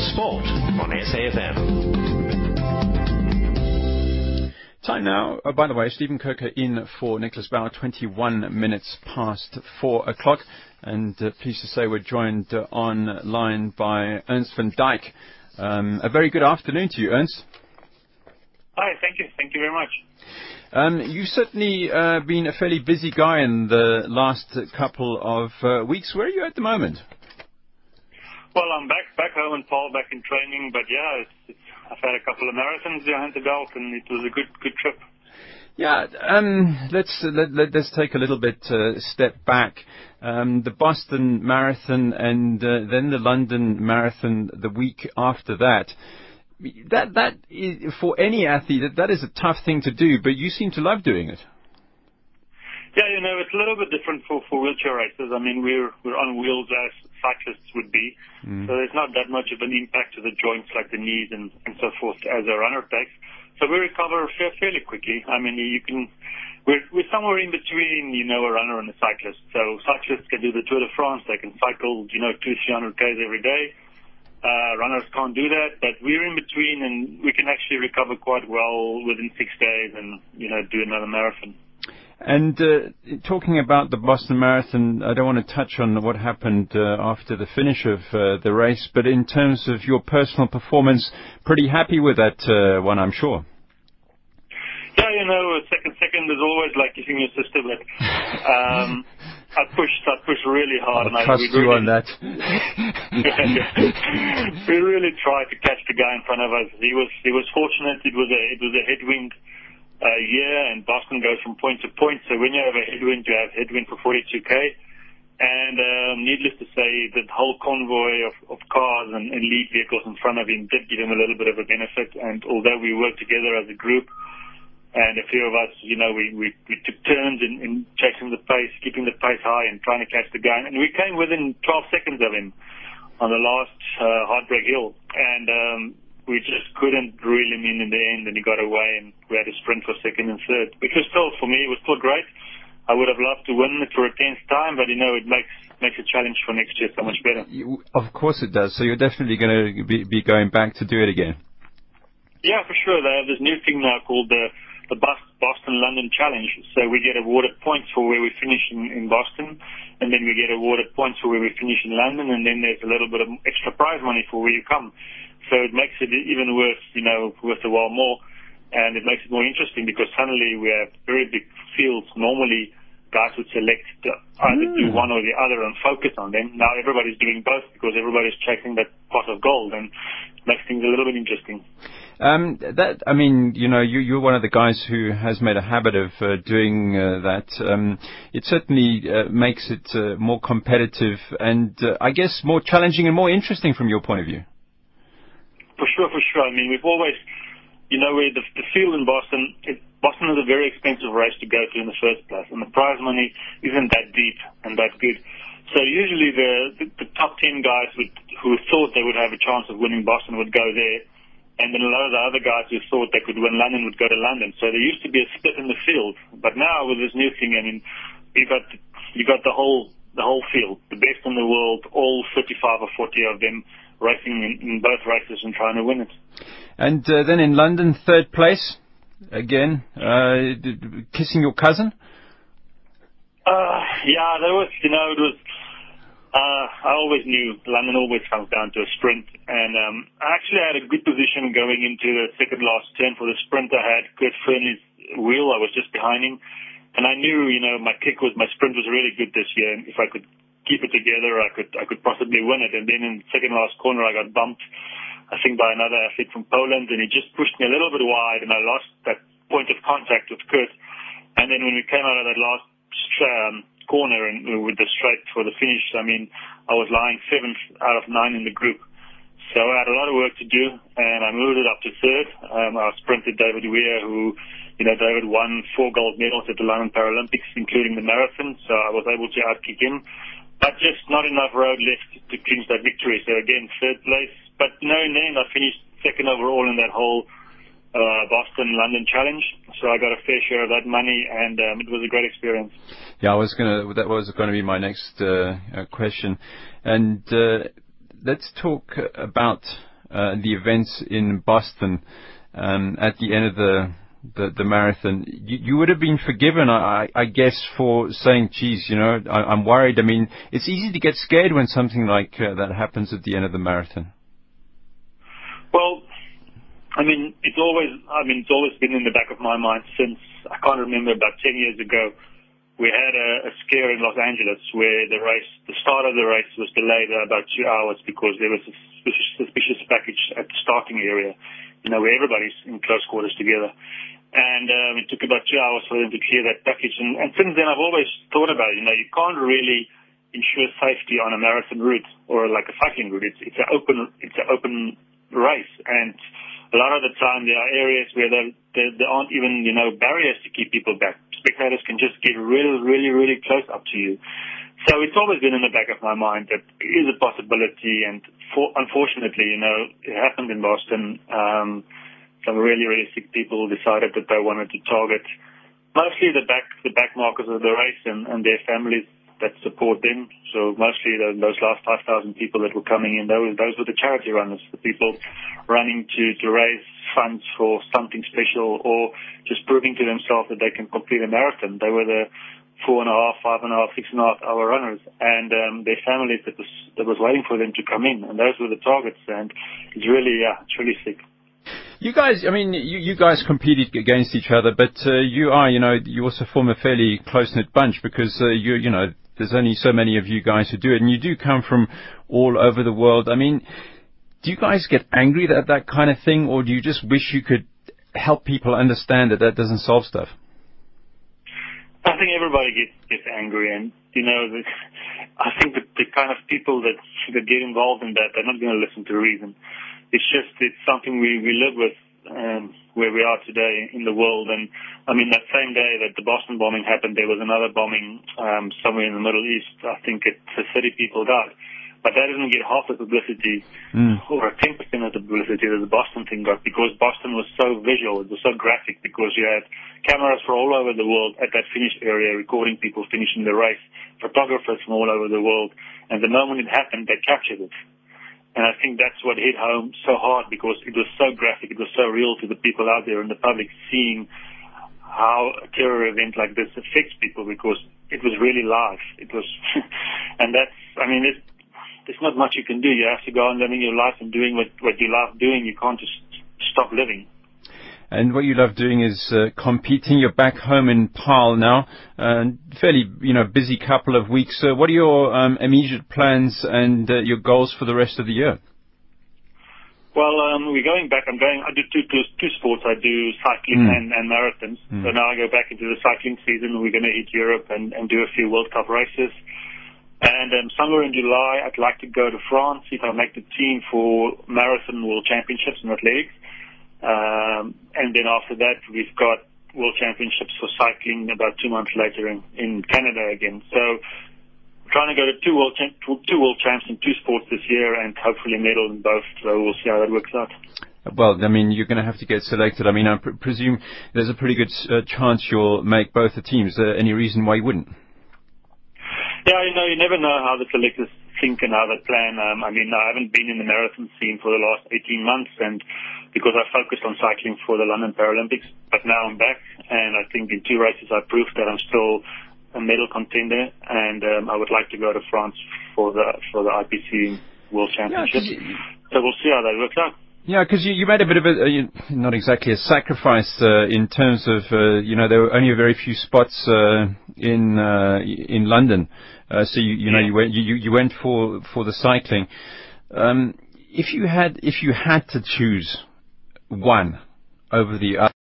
Sport on SAFM. Time now. Uh, by the way, Stephen Kirker in for Nicholas Bauer, 21 minutes past 4 o'clock. And uh, pleased to say we're joined uh, online by Ernst van Dyk. Um, a very good afternoon to you, Ernst. Hi, thank you. Thank you very much. Um, you've certainly uh, been a fairly busy guy in the last couple of uh, weeks. Where are you at the moment? Well, I'm back back home in Paarl, back in training. But yeah, it's, it's I've had a couple of marathons behind the belt, and it was a good good trip. Yeah, um, let's let, let, us take a little bit uh, step back. Um, the Boston Marathon and uh, then the London Marathon the week after that. That that is, for any athlete that, that is a tough thing to do, but you seem to love doing it. Yeah, you know, it's a little bit different for, for wheelchair racers. I mean, we're we're on wheels as cyclists would be, mm. so there's not that much of an impact to the joints like the knees and, and so forth as a runner takes. So we recover fairly quickly. I mean, you can we're we're somewhere in between, you know, a runner and a cyclist. So cyclists can do the Tour de France, they can cycle, you know, two three hundred k's every day. Uh, runners can't do that, but we're in between, and we can actually recover quite well within six days, and you know, do another marathon. And uh, talking about the Boston Marathon, I don't want to touch on what happened uh, after the finish of uh, the race, but in terms of your personal performance, pretty happy with that uh, one, I'm sure. Yeah, you know, second second is always like kissing your sister, but um, I pushed, I pushed really hard, I'll and trust I we you really, on that. we really tried to catch the guy in front of us. He was he was fortunate. It was a it was a headwind uh, year, and Boston goes from point to point. So when you have a headwind, you have headwind for 42k. And um, needless to say, the whole convoy of, of cars and, and lead vehicles in front of him did give him a little bit of a benefit. And although we worked together as a group, and a few of us, you know, we, we, we took turns in, in chasing the pace, keeping the pace high, and trying to catch the guy. And we came within 12 seconds of him on the last uh, Heartbreak Hill. And um, we just couldn't reel him in in the end, and he got away, and we had to sprint for second and third, which was still, for me, it was still great. I would have loved to win it for a tenth time, but you know, it makes makes a challenge for next year so much better. You, of course it does. So you're definitely going to be, be going back to do it again. Yeah, for sure. They have this new thing now called the the Boston London Challenge. So we get awarded points for where we finish in, in Boston, and then we get awarded points for where we finish in London, and then there's a little bit of extra prize money for where you come. So it makes it even worth, you know, worth a while more. And it makes it more interesting because suddenly we have very big fields. Normally, guys would select either mm. do hmm. one or the other and focus on them. Now everybody's doing both because everybody's chasing that pot of gold and makes things a little bit interesting. Um, that I mean, you know, you, you're one of the guys who has made a habit of uh, doing uh, that. Um, it certainly uh, makes it uh, more competitive and uh, I guess more challenging and more interesting from your point of view. For sure, for sure. I mean, we've always, you know, the, the field in Boston, it, Boston is a very expensive race to go to in the first place, and the prize money isn't that deep and that good. So usually the, the, the top 10 guys would, who thought they would have a chance of winning Boston would go there, and then a lot of the other guys who thought they could win London would go to London. So there used to be a split in the field, but now with this new thing, I mean, you got you got the whole the whole field, the best in the world, all 35 or 40 of them racing in, in both races and trying to win it. And uh, then in London, third place again, uh, kissing your cousin. Uh, yeah, there was, you know, it was. Uh, I always knew London always comes down to a sprint, and um, I actually had a good position going into the second last turn for the sprint. I had Kurt Fearnley's wheel; I was just behind him, and I knew, you know, my kick was my sprint was really good this year. And if I could keep it together, I could I could possibly win it. And then in the second last corner, I got bumped, I think by another athlete from Poland, and he just pushed me a little bit wide, and I lost that point of contact with Kurt. And then when we came out of that last um, corner and with the straight for the finish, I mean, I was lying seventh out of nine in the group. So I had a lot of work to do, and I moved it up to third. Um, I sprinted David Weir, who, you know, David won four gold medals at the London Paralympics, including the marathon. So I was able to outkick him but just not enough road left to clinch that victory. So again, third place. But no, then I finished second overall in that whole uh, Boston London Challenge. So I got a fair share of that money, and um, it was a great experience. Yeah, I was gonna. That was going to be my next uh, uh, question, and uh, let's talk about uh, the events in Boston um, at the end of the the, the marathon. You, you, would have been forgiven, I, I, guess, for saying, "Geez, you know, I, am worried." I mean, it's easy to get scared when something like uh, that happens at the end of the marathon. I mean, it's always, I mean, it's always been in the back of my mind since I can't remember about 10 years ago. We had a, a scare in Los Angeles where the race, the start of the race was delayed about two hours because there was a suspicious, suspicious package at the starting area, you know, where everybody's in close quarters together. And um, it took about two hours for them to clear that package. And, and since then, I've always thought about it. You know, you can't really ensure safety on a marathon route or like a cycling route. It's, it's an open, it's an open race, and a lot of the time there are areas where there, there, there aren't even, you know, barriers to keep people back. Spectators can just get really, really, really close up to you. So it's always been in the back of my mind that it is a possibility, and for, unfortunately, you know, it happened in Boston. Um, some really, really sick people decided that they wanted to target mostly the back, the back markers of the race and, and their families that support them. So mostly the, those last 5,000 people that were coming in, those, those were the charity runners, the people running to, to raise funds for something special or just proving to themselves that they can complete a marathon. They were the four and a half, five and a half, six and a half hour runners and um, their families that was, that was waiting for them to come in. And those were the targets. And it's really, yeah, it's really sick. You guys, I mean, you, you guys competed against each other, but uh, you are, you know, you also form a fairly close knit bunch because uh, you, you know, there's only so many of you guys who do it, and you do come from all over the world. I mean, do you guys get angry at that kind of thing, or do you just wish you could help people understand that that doesn't solve stuff? I think everybody gets gets angry, and you know, the, I think that the kind of people that that get involved in that, they're not going to listen to reason. It's just it's something we we live with um, where we are today in the world. And I mean, that same day that the Boston bombing happened, there was another bombing um, somewhere in the Middle East. I think it, 30 people died. But that doesn't get half the publicity mm. or 10% of the publicity that the Boston thing got because Boston was so visual, it was so graphic because you had cameras from all over the world at that finish area recording people finishing the race, photographers from all over the world. And the moment it happened, they captured it. And I think that's what hit home so hard because it was so graphic, it was so real to the people out there in the public seeing how a terror event like this affects people because it was really live. It was, and that's, I mean, there's not much you can do. You have to go on living your life and doing what, what you love doing. You can't just stop living. And what you love doing is uh, competing. You're back home in Paarl now, uh, fairly you know busy couple of weeks. So what are your um, immediate plans and uh, your goals for the rest of the year? Well, um, we're going back. I'm going. I do two, two, two sports. I do cycling mm. and, and marathons. Mm. So now I go back into the cycling season. We're going to hit Europe and, and do a few World Cup races. And um, somewhere in July, I'd like to go to France, see if I make the team for marathon world championships in athletics. Um, and then after that, we've got World Championships for cycling about two months later in, in Canada again. So we're trying to go to two world, champ, two world champs in two sports this year and hopefully medal in both. So we'll see how that works out. Well, I mean, you're going to have to get selected. I mean, I pr- presume there's a pretty good uh, chance you'll make both the teams. Uh, any reason why you wouldn't? Yeah, you know, you never know how the selectors think they plan. Um, I mean, I haven't been in the marathon scene for the last 18 months, and because I focused on cycling for the London Paralympics. But now I'm back, and I think in two races I proved that I'm still a medal contender, and um, I would like to go to France for the for the IPC World Championship. Yeah, so we'll see how that works out. Yeah, because you, you made a bit of a, uh, not exactly a sacrifice uh, in terms of, uh, you know, there were only a very few spots uh, in uh, in London, uh, so you, you know, you went you, you went for for the cycling. Um, if you had if you had to choose one over the other.